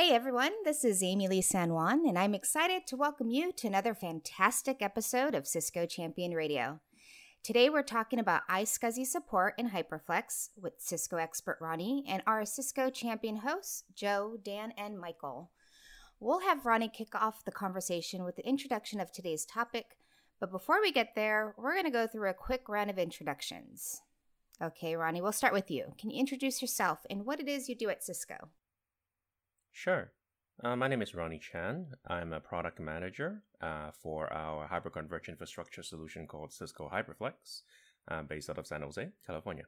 Hey everyone, this is Amilee San Juan, and I'm excited to welcome you to another fantastic episode of Cisco Champion Radio. Today we're talking about iSCSI support in HyperFlex with Cisco expert Ronnie and our Cisco Champion hosts, Joe, Dan, and Michael. We'll have Ronnie kick off the conversation with the introduction of today's topic, but before we get there, we're going to go through a quick round of introductions. Okay, Ronnie, we'll start with you. Can you introduce yourself and what it is you do at Cisco? Sure. Uh, my name is Ronnie Chan. I'm a product manager uh, for our hyperconverged infrastructure solution called Cisco HyperFlex, uh, based out of San Jose, California.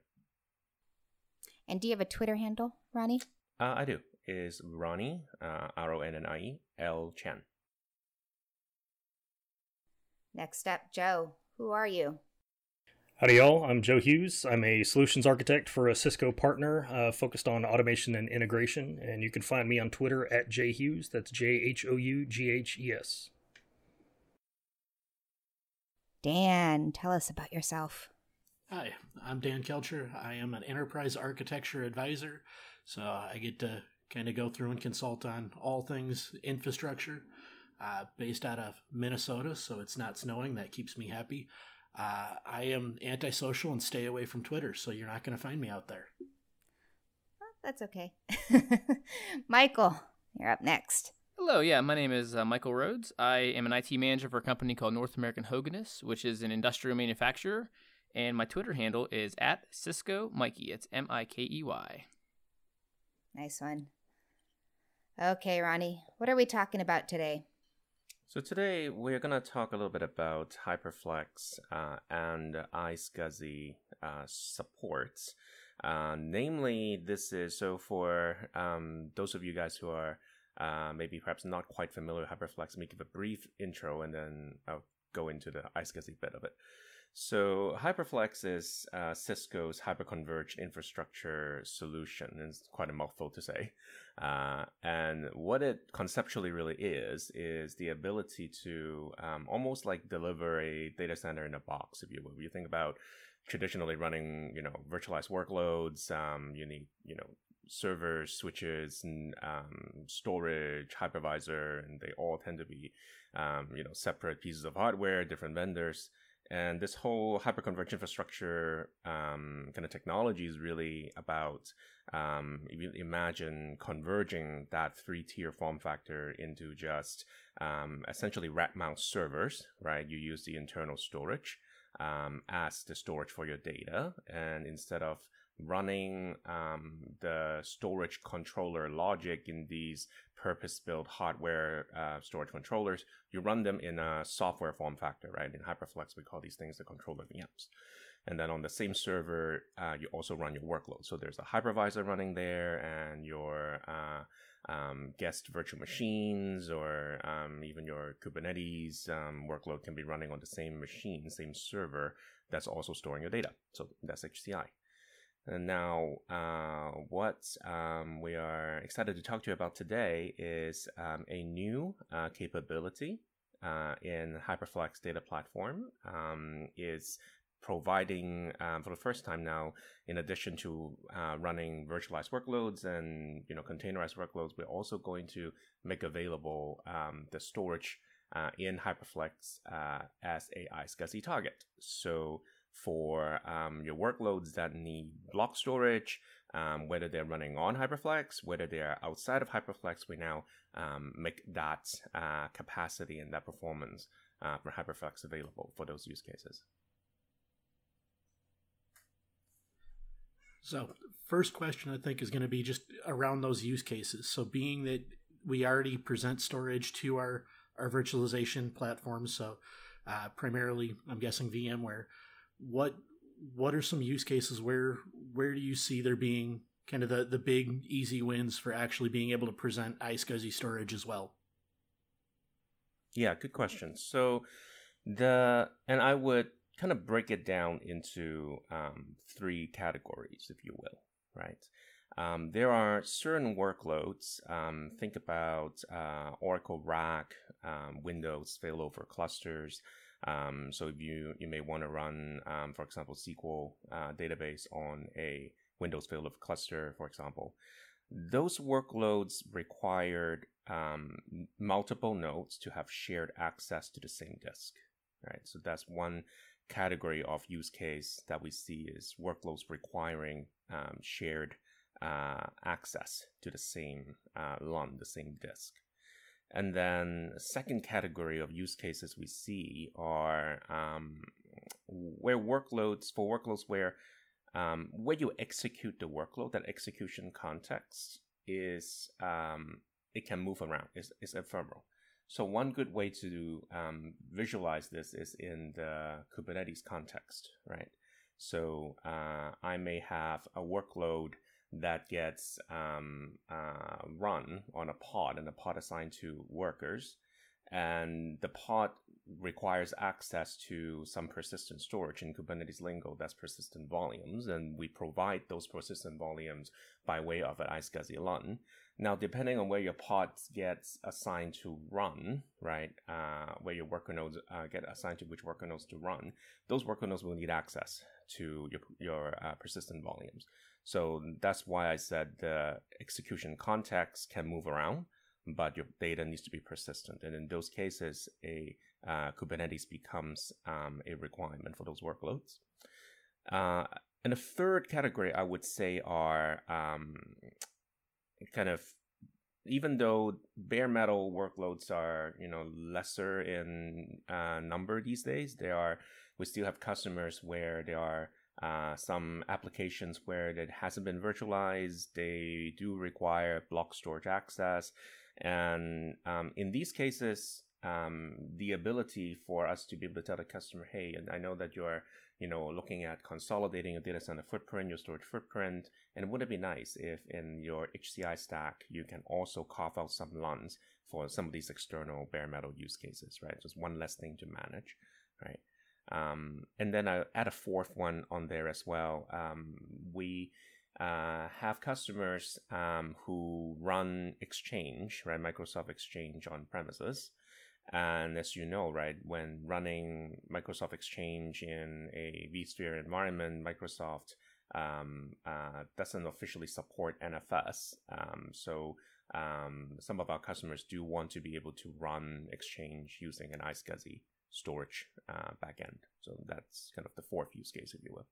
And do you have a Twitter handle, Ronnie? Uh, I do. Is Ronnie uh, R O N N I E L Chan. Next up, Joe. Who are you? Howdy, y'all. I'm Joe Hughes. I'm a solutions architect for a Cisco partner uh, focused on automation and integration. And you can find me on Twitter at jhughes. That's J H O U G H E S. Dan, tell us about yourself. Hi, I'm Dan Kelcher. I am an enterprise architecture advisor. So I get to kind of go through and consult on all things infrastructure. Uh, based out of Minnesota, so it's not snowing. That keeps me happy. Uh, I am antisocial and stay away from Twitter, so you're not going to find me out there. Oh, that's okay. Michael, you're up next. Hello, yeah, my name is uh, Michael Rhodes. I am an IT manager for a company called North American Höganäs, which is an industrial manufacturer, and my Twitter handle is at Cisco Mikey. It's M I K E Y. Nice one. Okay, Ronnie, what are we talking about today? So today we're going to talk a little bit about HyperFlex uh, and iSCSI uh, supports. Uh, namely, this is so for um, those of you guys who are uh, maybe perhaps not quite familiar with HyperFlex, let me give a brief intro and then I'll go into the iSCSI bit of it. So HyperFlex is uh, Cisco's hyperconverged infrastructure solution. It's quite a mouthful to say. Uh, and what it conceptually really is, is the ability to um, almost like deliver a data center in a box, if you will. You think about traditionally running, you know, virtualized workloads, um, you need, you know, servers, switches, and um, storage, hypervisor, and they all tend to be, um, you know, separate pieces of hardware, different vendors. And this whole hyperconverged infrastructure um, kind of technology is really about, um, imagine converging that three tier form factor into just um, essentially rack mount servers, right? You use the internal storage um, as the storage for your data. And instead of running um, the storage controller logic in these purpose-built hardware uh, storage controllers, you run them in a software form factor, right? In HyperFlex, we call these things the controller VMs. And then on the same server, uh, you also run your workload. So there's a hypervisor running there, and your uh, um, guest virtual machines or um, even your Kubernetes um, workload can be running on the same machine, same server that's also storing your data. So that's HCI. And now, uh, what um, we are excited to talk to you about today is um, a new uh, capability uh, in HyperFlex Data Platform. Um, is providing um, for the first time now, in addition to uh, running virtualized workloads and you know containerized workloads, we're also going to make available um, the storage uh, in HyperFlex uh, as a iSCSI target. So for um, your workloads that need block storage, um, whether they're running on HyperFlex, whether they're outside of HyperFlex, we now um, make that uh, capacity and that performance uh, for HyperFlex available for those use cases. So, first question I think is going to be just around those use cases. So, being that we already present storage to our our virtualization platforms, so uh, primarily, I'm guessing VMware what what are some use cases where where do you see there being kind of the the big easy wins for actually being able to present iSCSI storage as well? Yeah, good question. So the and I would kind of break it down into um, three categories, if you will, right? Um, there are certain workloads. Um, think about uh, Oracle RAC, um, Windows failover clusters, um, so if you, you may want to run, um, for example, SQL uh, database on a Windows failover cluster, for example, those workloads required um, multiple nodes to have shared access to the same disk, right? So that's one category of use case that we see is workloads requiring um, shared uh, access to the same uh, LUN, the same disk. And then second category of use cases we see are um, where workloads for workloads where um, where you execute the workload, that execution context is um, it can move around. It's, it's ephemeral. So one good way to um, visualize this is in the Kubernetes context, right? So uh, I may have a workload that gets um, uh, run on a pod and a pod assigned to workers. And the pod requires access to some persistent storage in Kubernetes lingo, that's persistent volumes. And we provide those persistent volumes by way of an iSCSI LUN. Now, depending on where your pods gets assigned to run, right, uh, where your worker nodes uh, get assigned to which worker nodes to run, those worker nodes will need access to your, your uh, persistent volumes. So that's why I said the execution context can move around, but your data needs to be persistent. And in those cases, a uh, Kubernetes becomes um, a requirement for those workloads. Uh, and the third category I would say are um, kind of even though bare metal workloads are you know lesser in uh, number these days, there are we still have customers where there are uh, some applications where it hasn't been virtualized, they do require block storage access. And um, in these cases, um, the ability for us to be able to tell the customer, hey, and I know that you're, you know, looking at consolidating your data center footprint, your storage footprint, and wouldn't it be nice if in your HCI stack you can also carve out some LUNs for some of these external bare metal use cases, right? Just one less thing to manage, right? Um, and then I add a fourth one on there as well. Um, we uh, have customers um, who run Exchange, right? Microsoft Exchange on premises. And as you know, right, when running Microsoft Exchange in a vSphere environment, Microsoft um, uh, doesn't officially support NFS. Um, so um, some of our customers do want to be able to run Exchange using an iSCSI storage uh, backend. So that's kind of the fourth use case, if you will.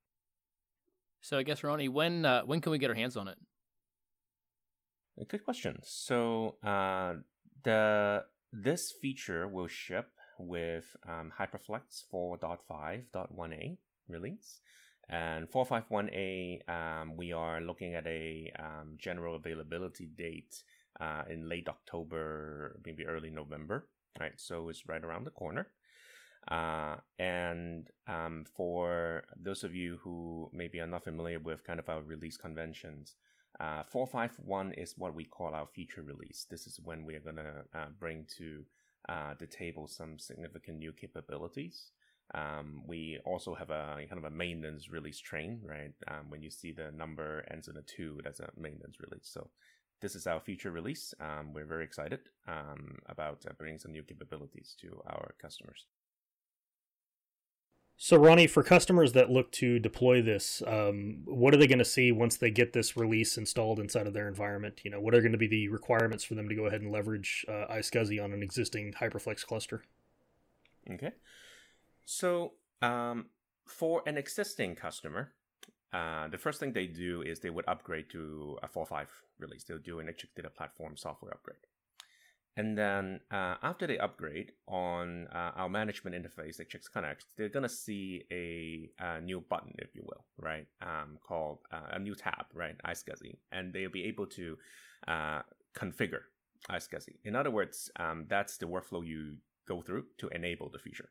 So I guess Ronnie, when uh, when can we get our hands on it? Good question. So uh, the this feature will ship with um, HyperFlex 4.5.1a release. And 451a, um, we are looking at a um, general availability date uh, in late October, maybe early November. Right, so it's right around the corner. Uh, and um, for those of you who maybe are not familiar with kind of our release conventions, uh, 451 is what we call our feature release. This is when we are going to uh, bring to uh, the table some significant new capabilities. Um, we also have a kind of a maintenance release train, right? Um, when you see the number ends in a two, that's a maintenance release. So this is our feature release. Um, we're very excited um, about uh, bringing some new capabilities to our customers. So, Ronnie, for customers that look to deploy this, um, what are they going to see once they get this release installed inside of their environment? You know, what are going to be the requirements for them to go ahead and leverage uh, iSCSI on an existing HyperFlex cluster? Okay. So, um, for an existing customer, uh, the first thing they do is they would upgrade to a 4.5 release. They'll do an HX Data Platform software upgrade. And then uh, after they upgrade on uh, our management interface, HX Connect, they're going to see a, a, new button, if you will, right? Um, called uh, a new tab, right? iSCSI. And they'll be able to uh, configure iSCSI. In other words, um, that's the workflow you go through to enable the feature.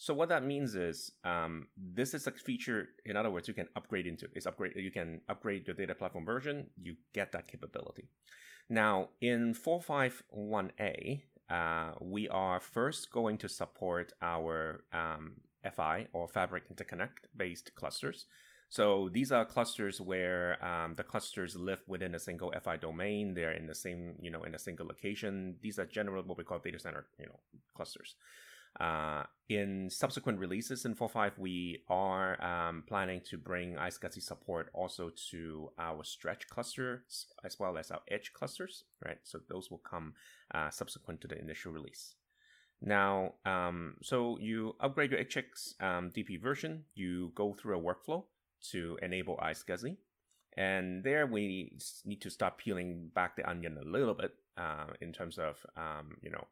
So what that means is um, this is a feature. In other words, you can upgrade into. It's upgrade. You can upgrade your data platform version. You get that capability. Now, in 451A, uh, we are first going to support our um, FI or Fabric Interconnect based clusters. So these are clusters where um, the clusters live within a single FI domain. They're in the same, you know, in a single location. These are generally what we call data center, you know, clusters. Uh, in subsequent releases in 4.5, we are um, planning to bring iSCSI support also to our stretch clusters as well as our edge clusters, right? So those will come uh, subsequent to the initial release. Now, um, so you upgrade your HX um, DP version, you go through a workflow to enable iSCSI. And there we need to start peeling back the onion a little bit uh, in terms of, um, you know,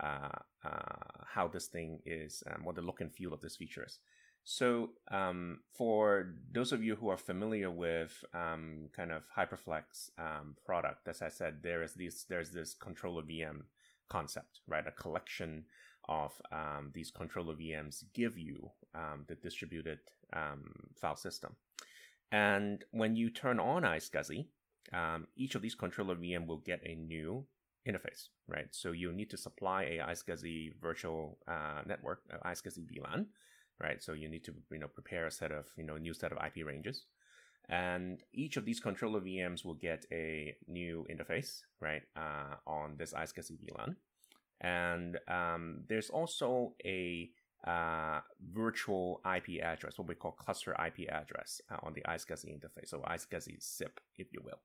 how this thing is, um, what the look and feel of this feature is. So, um, for those of you who are familiar with um, kind of HyperFlex um, product, as I said, there is this there's this controller VM concept, right? A collection of um, these controller VMs give you um, the distributed file system. And when you turn on iSCSI, each of these controller VM will get a new interface, right? So you need to supply a iSCSI virtual uh, network, uh, iSCSI VLAN, right? So you need to you know prepare a set of you know new set of IP ranges, and each of these controller VMs will get a new interface, right, uh, on this iSCSI VLAN, and um, there's also a uh, virtual IP address, what we call cluster IP address uh, on the iSCSI interface, so iSCSI SIP, if you will.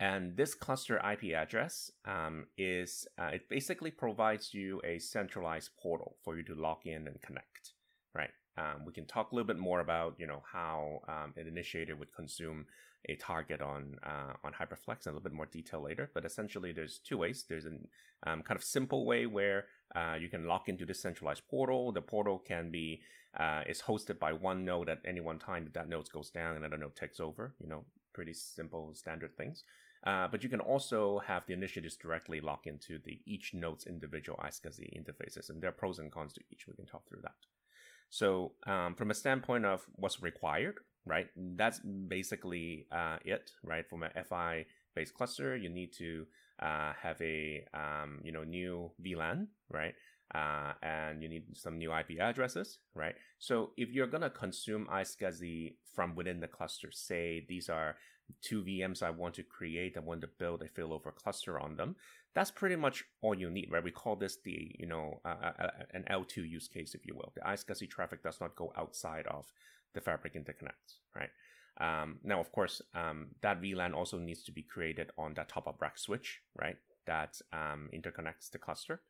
And this cluster IP address um, is uh, it basically provides you a centralized portal for you to log in and connect, right? Um, we can talk a little bit more about you know how um, an initiator would consume a target on uh, on Hyperflex in a little bit more detail later. But essentially, there's two ways. There's a um, kind of simple way where uh, you can log into this centralized portal. The portal can be uh, is hosted by one node at any one time. That node goes down, and another node takes over. You know, pretty simple standard things. Uh, but you can also have the initiators directly lock into the each node's individual iSCSI interfaces, and there are pros and cons to each. We can talk through that. So, um, from a standpoint of what's required, right? That's basically uh, it, right? From an FI based cluster, you need to uh, have a um, you know new VLAN, right? Uh, and you need some new IP addresses, right? So if you're gonna consume iSCSI from within the cluster, say these are two VMs I want to create, I want to build a failover cluster on them. That's pretty much all you need, right? We call this the, you know, uh, uh an L2 use case, if you will. The iSCSI traffic does not go outside of the Fabric interconnects, right? Um, now, of course, um, that VLAN also needs to be created on that top of rack switch, right? That um, interconnects the cluster.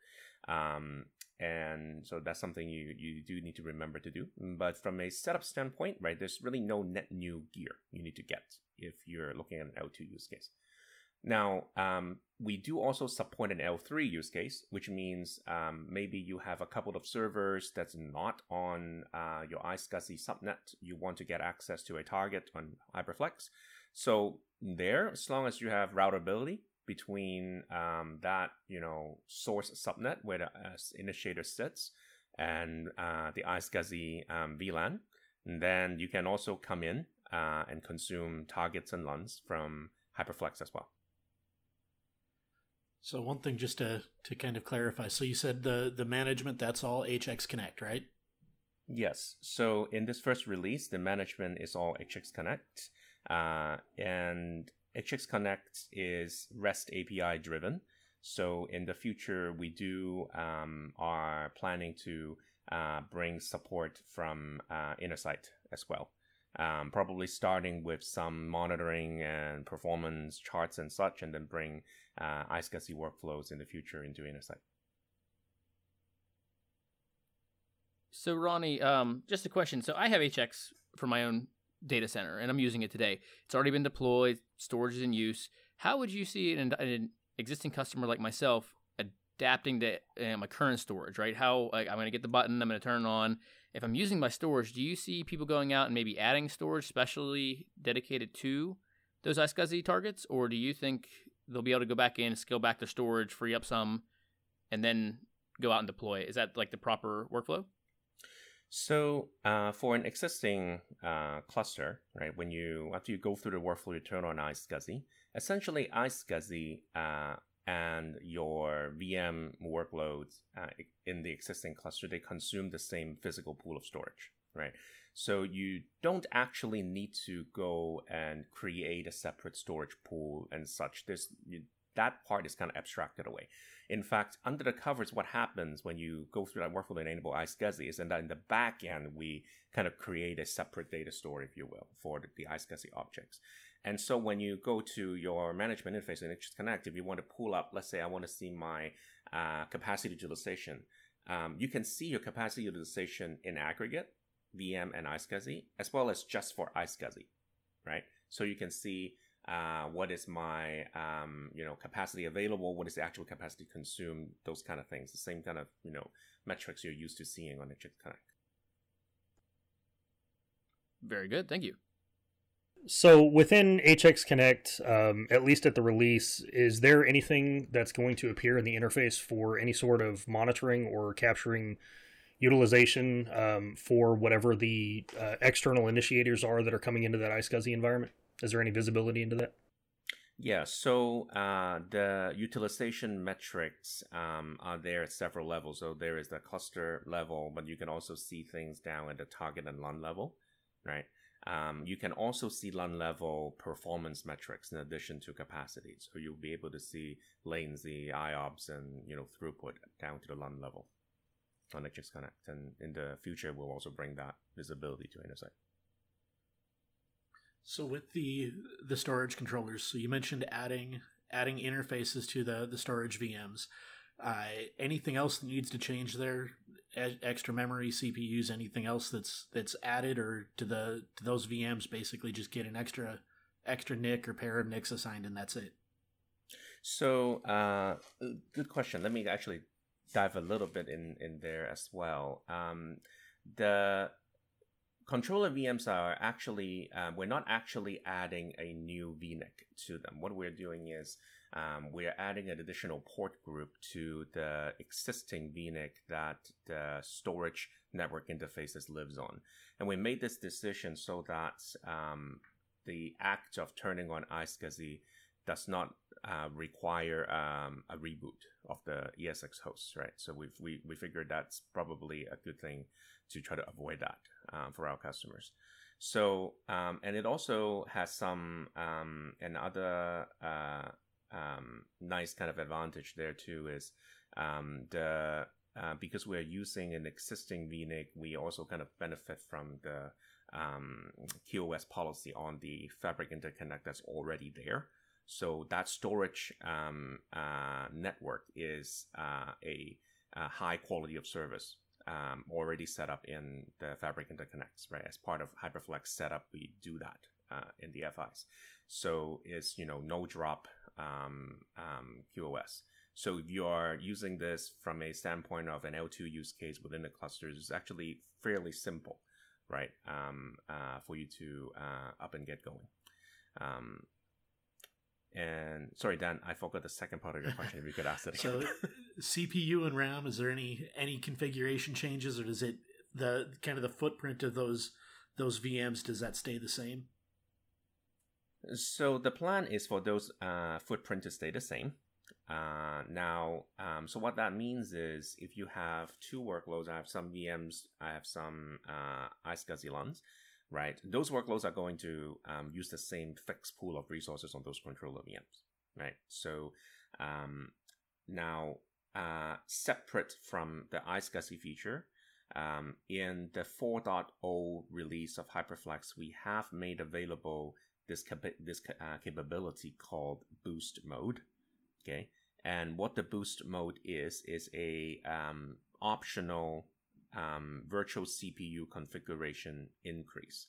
Um, and so that's something you, you do need to remember to do. But from a setup standpoint, right, there's really no net new gear you need to get if you're looking at an L2 use case. Now, um, we do also support an L3 use case, which means um, maybe you have a couple of servers that's not on uh, your iSCSI subnet. You want to get access to a target on HyperFlex. So there, as long as you have routerability between um, that, you know, source subnet where the uh, initiator sits and uh, the iSCSI um, VLAN, And then you can also come in uh, and consume targets and LUNs from Hyperflex as well. So one thing just to to kind of clarify. So you said the the management that's all HX Connect, right? Yes. So in this first release, the management is all HX Connect, uh, and HX Connect is REST API driven. So in the future, we do um, are planning to uh, bring support from uh, Intersight as well um, probably starting with some monitoring and performance charts and such, and then bring uh, iSCSI workflows in the future into Intersight. So, Ronnie, um, just a question. So, I have HX for my own data center, and I'm using it today. It's already been deployed, storage is in use. How would you see an, an existing customer like myself adapting to uh, my current storage? Right? How like, I'm going to get the button, I'm going to turn it on if I'm using my storage, do you see people going out and maybe adding storage specially dedicated to those iSCSI targets, or do you think they'll be able to go back in, scale back their storage, free up some, and then go out and deploy? Is that like the proper workflow? So uh, for an existing uh, cluster, right, when you after you go through the workflow, you turn on iSCSI. Essentially, iSCSI uh, and your VM workloads uh, in the existing cluster, they consume the same physical pool of storage, right? So you don't actually need to go and create a separate storage pool and such. This you, that part is kind of abstracted away. In fact, under the covers, what happens when you go through that workflow to enable iSCSI is that in the back end, we kind of create a separate data store, if you will, for the, the iSCSI objects. And so when you go to your management interface in HX Connect, if you want to pull up, let's say I want to see my uh, capacity utilization, um, you can see your capacity utilization in aggregate, VM and iSCSI, as well as just for iSCSI, right? So you can see uh, what is my um, you know capacity available, what is the actual capacity consumed, those kind of things. The same kind of you know metrics you're used to seeing on HX Connect. Very good, thank you. So within HX Connect, um, at least at the release, is there anything that's going to appear in the interface for any sort of monitoring or capturing utilization um, for whatever the uh, external initiators are that are coming into that iSCSI environment? Is there any visibility into that? Yeah, so uh, the utilization metrics um, are there at several levels. So there is the cluster level, but you can also see things down at the target and LUN level, right? Um, you can also see LUN level performance metrics in addition to capacity. So you'll be able to see latency, IOPS, and you know throughput down to the LUN level on HX Connect. And in the future, we'll also bring that visibility to Intersight. So with the the storage controllers, so you mentioned adding adding interfaces to the the storage VMs. Uh, anything else that needs to change there? extra memory, CPUs, anything else that's that's added, or to the to those VMs basically just get an extra extra NIC or pair of NICs assigned, and that's it. So, uh, good question. Let me actually dive a little bit in in there as well. Um, the controller VMs are actually uh, we're not actually adding a new VNIC to them. What we're doing is um, we're adding an additional port group to the existing VNIC that the storage network interfaces lives on. And we made this decision so that um, the act of turning on iSCSI does not uh, require um, a reboot of the ESX hosts, right? So we we we figured that's probably a good thing to try to avoid that um, for our customers. So um, and it also has some um, another uh, um, nice kind of advantage there too is um, the uh, because we're using an existing VNIC, we also kind of benefit from the um, QoS policy on the Fabric interconnect that's already there. So that storage uh, network is uh, a, a, high quality of service um, already set up in the Fabric interconnects, right? As part of HyperFlex setup, we do that uh, in the FIs. So it's you know no drop um, um, QoS. So if you are using this from a standpoint of an L2 use case within the clusters, it's actually fairly simple, right? Um, uh, for you to uh, up and get going. And sorry, Dan, I forgot the second part of your question. If you could ask it again. so, CPU and RAM, is there any any configuration changes, or does it the kind of the footprint of those those VMs does that stay the same? So the plan is for those uh, footprint to stay the same. Uh, now, um, so what that means is if you have two workloads, I have some VMs, I have some uh, iSCSI LUNs, right? Those workloads are going to um, use the same fixed pool of resources on those controller VMs, right? So um, now, uh, separate from the iSCSI feature, um, in the 4.0 release of HyperFlex, we have made available this capa- this uh, capability called boost mode. Okay, and what the boost mode is is a um, optional um, virtual CPU configuration increase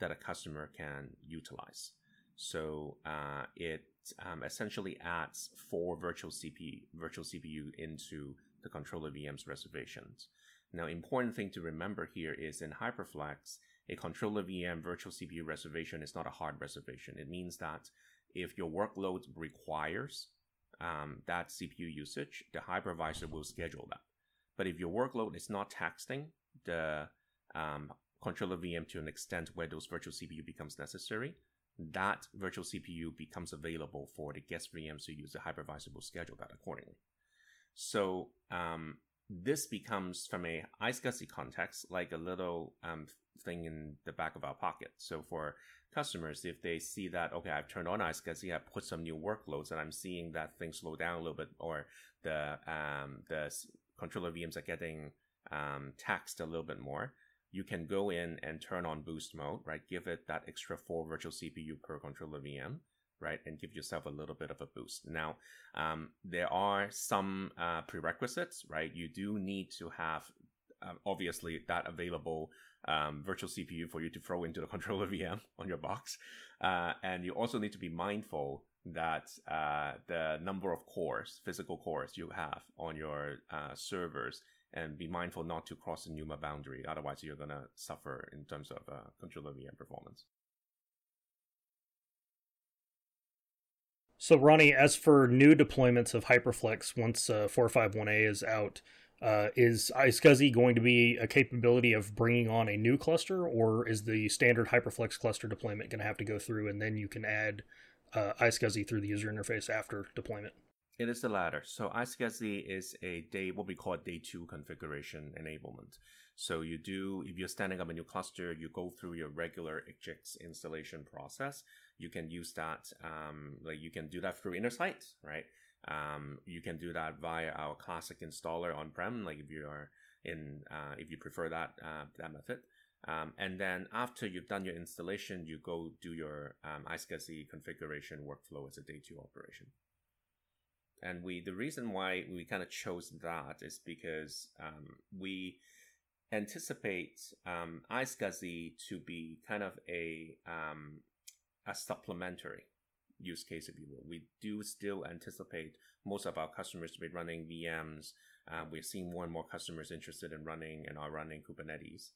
that a customer can utilize. So uh, it um, essentially adds four virtual CPU virtual CPU into the controller VM's reservations. Now, important thing to remember here is in HyperFlex, a controller VM virtual CPU reservation is not a hard reservation. It means that if your workload requires um, that CPU usage, the hypervisor will schedule that. But if your workload is not taxing the um, controller VM to an extent where those virtual CPU becomes necessary, that virtual CPU becomes available for the guest VMs to use. The hypervisor will schedule that accordingly. So um, this becomes from a iSCSI context like a little um, thing in the back of our pocket. So for customers, if they see that okay, I've turned on iSCSI, I've put some new workloads, and I'm seeing that things slow down a little bit, or the um, the controller VMs are getting um, taxed a little bit more, you can go in and turn on boost mode, right? Give it that extra four virtual CPU per controller VM, right? And give yourself a little bit of a boost. Now, um, there are some uh, prerequisites, right? You do need to have uh, obviously that available um, virtual CPU for you to throw into the controller VM on your box. Uh, and you also need to be mindful that uh, the number of cores, physical cores you have on your uh, servers and be mindful not to cross the NUMA boundary. Otherwise, you're going to suffer in terms of uh, controller VM performance. So, Ronnie, as for new deployments of HyperFlex once uh, 451A is out, uh, is iSCSI going to be a capability of bringing on a new cluster, or is the standard HyperFlex cluster deployment going to have to go through and then you can add uh, iSCSI through the user interface after deployment? It is the latter. So iSCSI is a day, what we call day two configuration enablement. So you do, if you're standing up a new cluster, you go through your regular EGX installation process. You can use that, um, like you can do that through Intersight, right? Um, you can do that via our classic installer on-prem, like if you are in, uh, if you prefer that, uh, that method. Um, and then after you've done your installation, you go do your um, iSCSI configuration workflow as a day two operation. And we, the reason why we kind of chose that is because um, we anticipate um, iSCSI to be kind of a um, a supplementary use case, if you will. We do still anticipate most of our customers to be running VMs. Uh, we're seeing more and more customers interested in running and are running Kubernetes.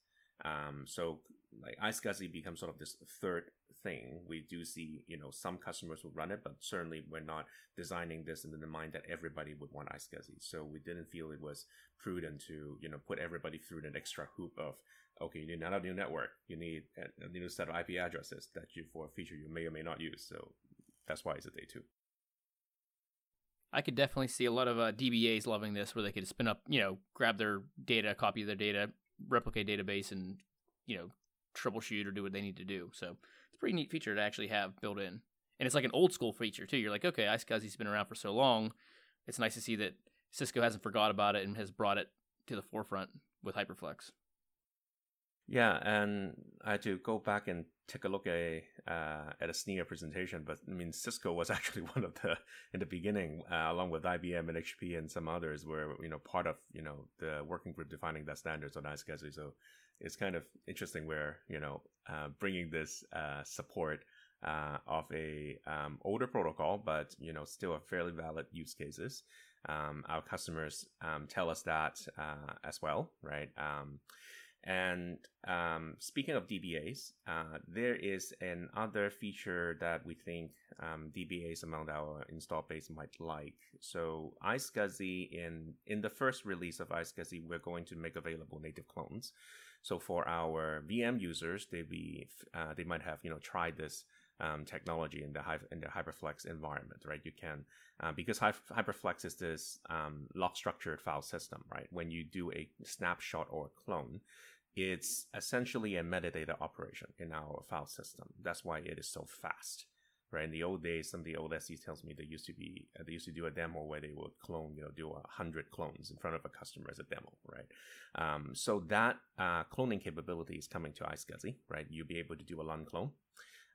Um, so like iSCSI becomes sort of this third thing. We do see, you know, some customers will run it, but certainly we're not designing this in the mind that everybody would want iSCSI. So we didn't feel it was prudent to, you know, put everybody through an extra hoop of, okay, you need another new network. You need a new set of IP addresses that you, for a feature you may or may not use. So that's why it's a day two. I could definitely see a lot of uh, DBAs loving this, where they could spin up, you know, grab their data, copy their data, replicate database, and you know, troubleshoot or do what they need to do. So it's a pretty neat feature to actually have built in. And it's like an old school feature too. You're like, okay, iSCSI's been around for so long. It's nice to see that Cisco hasn't forgot about it and has brought it to the forefront with HyperFlex. Yeah, and I had to go back and take a look at a uh, at a presentation. But I mean, Cisco was actually one of the in the beginning, uh, along with IBM and HP and some others, were you know part of you know the working group defining that standards on iSCSI. So it's kind of interesting where you know uh, bringing this uh, support uh, of a um, older protocol, but you know still a fairly valid use cases. Um, our customers um, tell us that uh, as well, right? And um, speaking of DBAs, uh, there is another feature that we think um, DBAs among our install base might like. So iSCSI in in the first release of iSCSI, we're going to make available native clones. So for our VM users, they be uh, they might have you know tried this um, technology in the in the HyperFlex environment, right? You can uh, because HyperFlex is this um, log structured file system, right? When you do a snapshot or a clone, it's essentially a metadata operation in our file system. That's why it is so fast right? In the old days, some of the old SEs tells me they used to be uh, they used to do a demo where they would clone, you know, do a hundred clones in front of a customer as a demo, right? Um, so that uh, cloning capability is coming to iSCSI, right? You'll be able to do a LUN clone.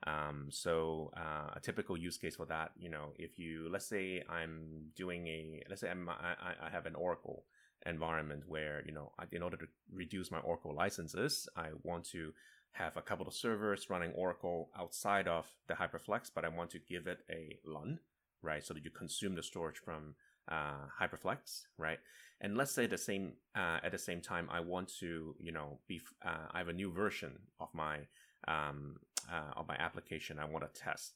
Um, so uh, a typical use case for that, you know, if you let's say I'm doing a let's say I'm, I, I have an Oracle environment where you know in order to reduce my Oracle licenses, I want to have a couple of servers running Oracle outside of the HyperFlex, but I want to give it a LUN, right? So that you consume the storage from uh, HyperFlex, right? And let's say the same uh, at the same time, I want to, you know, be uh, I have a new version of my um, uh, of my application. I want to test.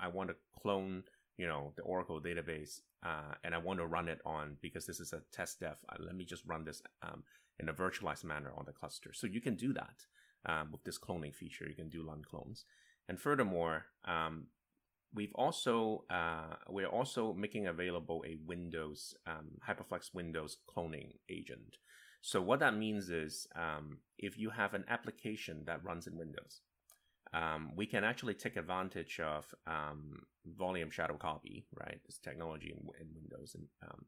I want to clone, you know, the Oracle database, uh, and I want to run it on because this is a test dev. Uh, let me just run this um, in a virtualized manner on the cluster. So you can do that um, with this cloning feature. You can do LUN clones. And furthermore, um, we've also uh, we're also making available a Windows um, HyperFlex Windows cloning agent. So what that means is um, if you have an application that runs in Windows, um, we can actually take advantage of um, volume shadow copy, right? This technology in, in Windows, and um,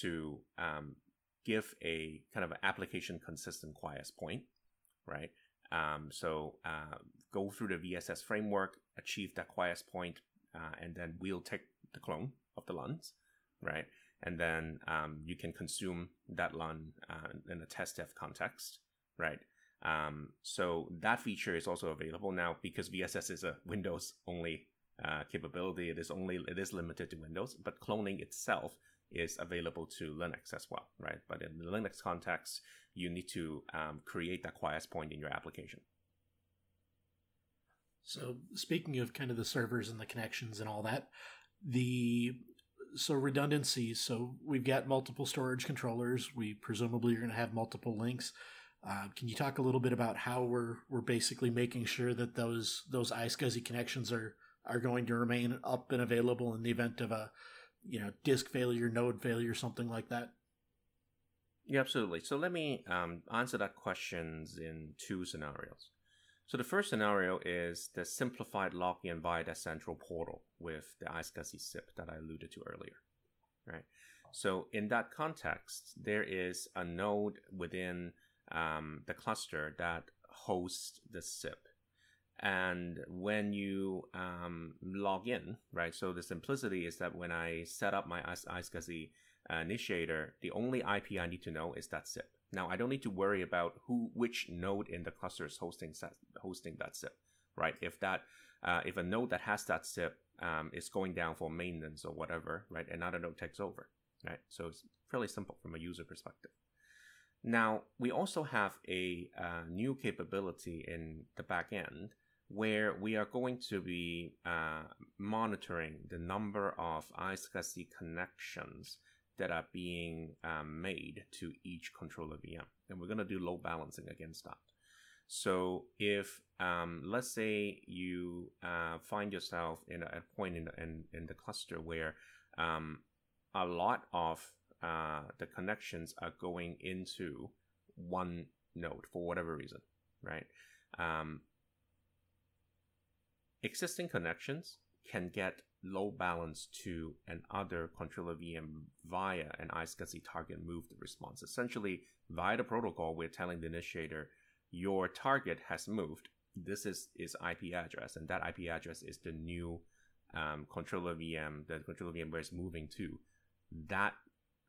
to um, give a kind of application consistent quiet point, right? Um, so uh, go through the VSS framework, achieve that quiet point, uh, and then we'll take the clone of the LUNs, right? And then um, you can consume that LUN uh, in a test dev context, right? Um, so that feature is also available now because VSS is a Windows only uh, capability. It is only it is limited to Windows, but cloning itself is available to Linux as well, right? But in the Linux context, you need to um, create that quiet point in your application. So speaking of kind of the servers and the connections and all that, the so redundancies. So we've got multiple storage controllers. We presumably are going to have multiple links. Uh, can you talk a little bit about how we're we're basically making sure that those those iSCSI connections are are going to remain up and available in the event of a you know disk failure, node failure, something like that? Yeah, absolutely. So let me um, answer that questions in two scenarios. So the first scenario is the simplified login via the central portal with the iSCSI SIP that I alluded to earlier, right? So in that context, there is a node within um, the cluster that hosts the SIP. And when you um, log in, right? So the simplicity is that when I set up my iSCSI initiator, the only IP I need to know is that SIP. Now I don't need to worry about who, which node in the cluster is hosting hosting that SIP, right? If that, uh, if a node that has that SIP um, is going down for maintenance or whatever, right? Another node takes over, right? So it's fairly simple from a user perspective. Now, we also have a uh, new capability in the back end where we are going to be uh, monitoring the number of iSCSI connections that are being um, made to each controller VM. And we're going to do load balancing against that. So if, um, let's say you uh, find yourself in a, a point in the, in, in the cluster where um, a lot of uh, the connections are going into one node for whatever reason, right? Um, existing connections can get load balance to another controller VM via an iSCSI target moved response. Essentially, via the protocol, we're telling the initiator your target has moved. This is is IP address, and that IP address is the new um, controller VM, the controller VM where it's moving to. That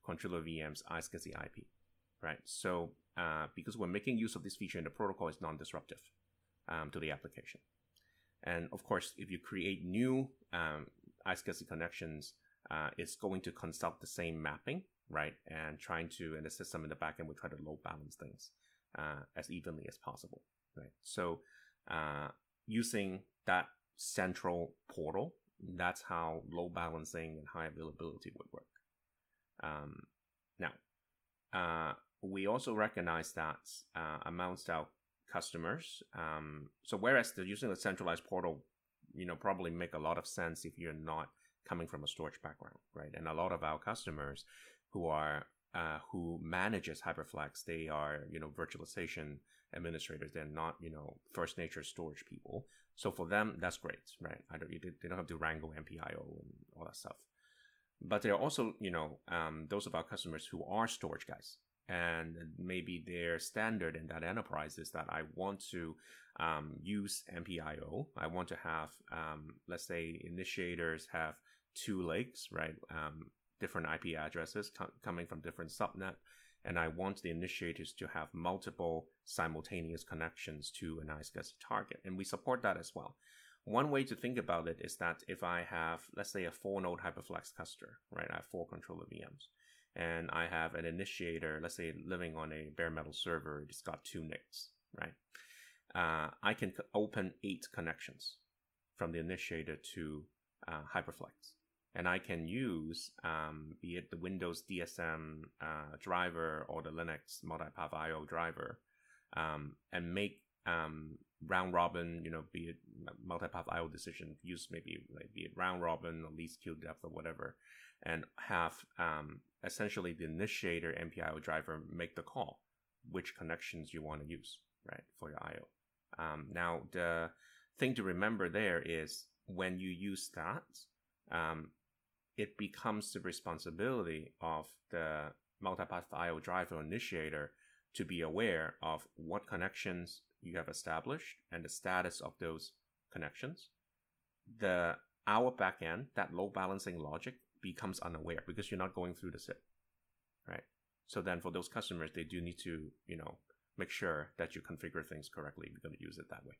controller VM's iSCSI IP, right? So uh, because we're making use of this feature in the protocol, it's non-disruptive um, to the application. And of course, if you create new um, iSCSI connections, uh, it's going to consult the same mapping, right? And trying to, in the system in the backend, we try to load balance things uh, as evenly as possible, right? So uh, using that central portal, that's how load balancing and high availability would work. Um, now, uh, we also recognize that uh, amongst our customers, um, so whereas the using the centralized portal, you know, probably make a lot of sense if you're not coming from a storage background, right? And a lot of our customers who are uh, who manages HyperFlex, they are you know virtualization administrators. They're not you know first nature storage people. So for them, that's great, right? I don't, they don't have to wrangle MPIO and all that stuff. But there are also, you know, um, those of our customers who are storage guys. And maybe their standard in that enterprise is that I want to um, use MPIO. I want to have, um, let's say, initiators have two lakes, right? Um, different IP addresses co- coming from different subnet. And I want the initiators to have multiple simultaneous connections to an iSCSI target. And we support that as well. One way to think about it is that if I have, let's say, a four node HyperFlex cluster, right? I have four controller VMs and I have an initiator, let's say living on a bare metal server, it's got two NICs, right? Uh, I can open eight connections from the initiator to uh, HyperFlex. And I can use, um, be it the Windows DSM uh, driver or the Linux multipath IO driver, um, and make um, round robin, you know, be it multipath IO decision, use maybe like be it round robin or least queue depth or whatever, and have um, essentially the initiator MPIO driver make the call which connections you want to use, right, for your IO. Um, now, the thing to remember there is when you use that, um, it becomes the responsibility of the multipath IO driver initiator to be aware of what connections you have established and the status of those connections. The our backend, that load balancing logic becomes unaware because you're not going through the SIP, right? So then for those customers, they do need to, you know, make sure that you configure things correctly if you're going to use it that way.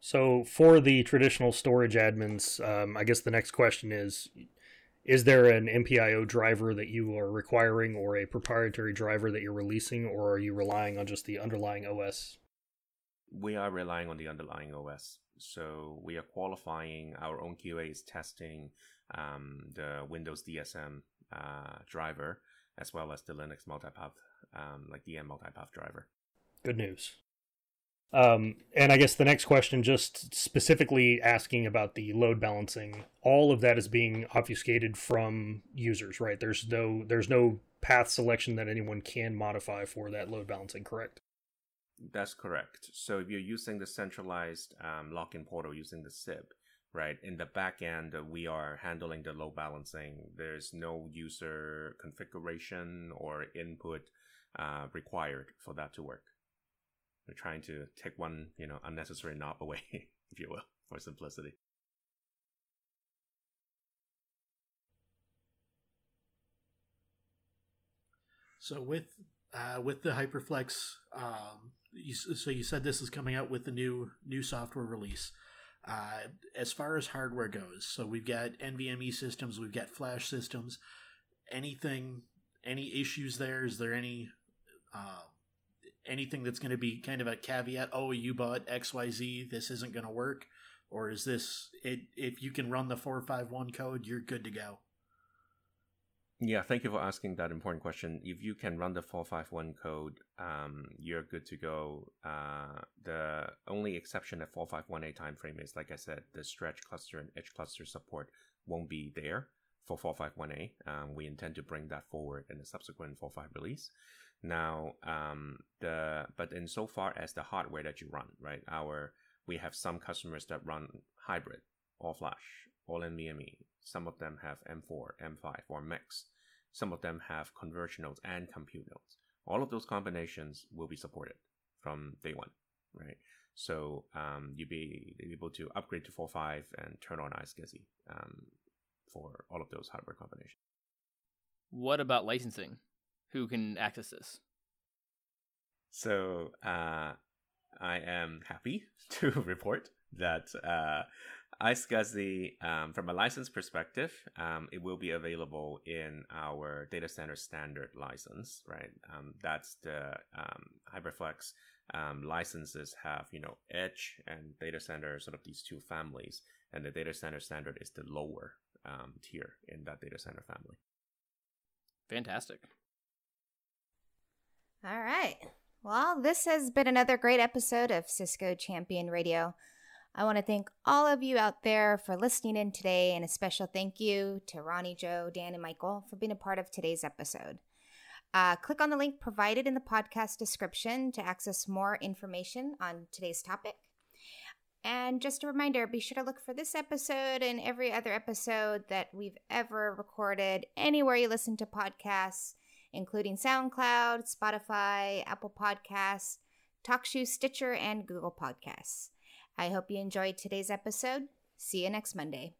So for the traditional storage admins, um, I guess the next question is, is there an MPIO driver that you are requiring or a proprietary driver that you're releasing, or are you relying on just the underlying OS? We are relying on the underlying OS. So we are qualifying our own QAs testing um, the Windows DSM uh, driver as well as the Linux multipath, um, like DM multipath driver. Good news. Um, and I guess the next question, just specifically asking about the load balancing, all of that is being obfuscated from users, right? There's no there's no path selection that anyone can modify for that load balancing, correct? That's correct. So if you're using the centralized um, login portal using the SIP, right? In the back end, uh, we are handling the load balancing. There's no user configuration or input uh, required for that to work. We're trying to take one, you know, unnecessary knob away, if you will, for simplicity. So with uh, with the HyperFlex, um, you, so you said this is coming out with the new new software release. Uh, as far as hardware goes, so we've got NVMe systems, we've got flash systems. Anything, any issues there? Is there any uh, anything that's going to be kind of a caveat? Oh, you bought X Y Z, this isn't going to work, or is this it? If you can run the four five one code, you're good to go. Yeah, thank you for asking that important question. If you can run the 451 code, um, you're good to go. Uh, the only exception at 451A timeframe is, like I said, the stretch cluster and edge cluster support won't be there for 451A. Um, we intend to bring that forward in the subsequent 45 release. Now, um, the but insofar as the hardware that you run, right? Our we have some customers that run hybrid, all flash, all NVMe, some of them have M4, M5, or mix. Some of them have converged nodes and compute nodes. All of those combinations will be supported from day one, right? So um, you'll be able to upgrade to 4.5 and turn on iSCSI um, for all of those hardware combinations. What about licensing? Who can access this? So uh, I am happy to report that uh, iSCSI, um, from a license perspective, um, it will be available in our data center standard license, right? Um, that's the um, HyperFlex um, licenses have, you know, Edge and data center, sort of these two families, and the data center standard is the lower um, tier in that data center family. Fantastic. All right. Well, this has been another great episode of Cisco Champion Radio. I want to thank all of you out there for listening in today, and a special thank you to Ronnie, Joe, Dan, and Michael for being a part of today's episode. Uh, click on the link provided in the podcast description to access more information on today's topic. And just a reminder be sure to look for this episode and every other episode that we've ever recorded anywhere you listen to podcasts, including SoundCloud, Spotify, Apple Podcasts, TalkShoe, Stitcher, and Google Podcasts. I hope you enjoyed today's episode. See you next Monday.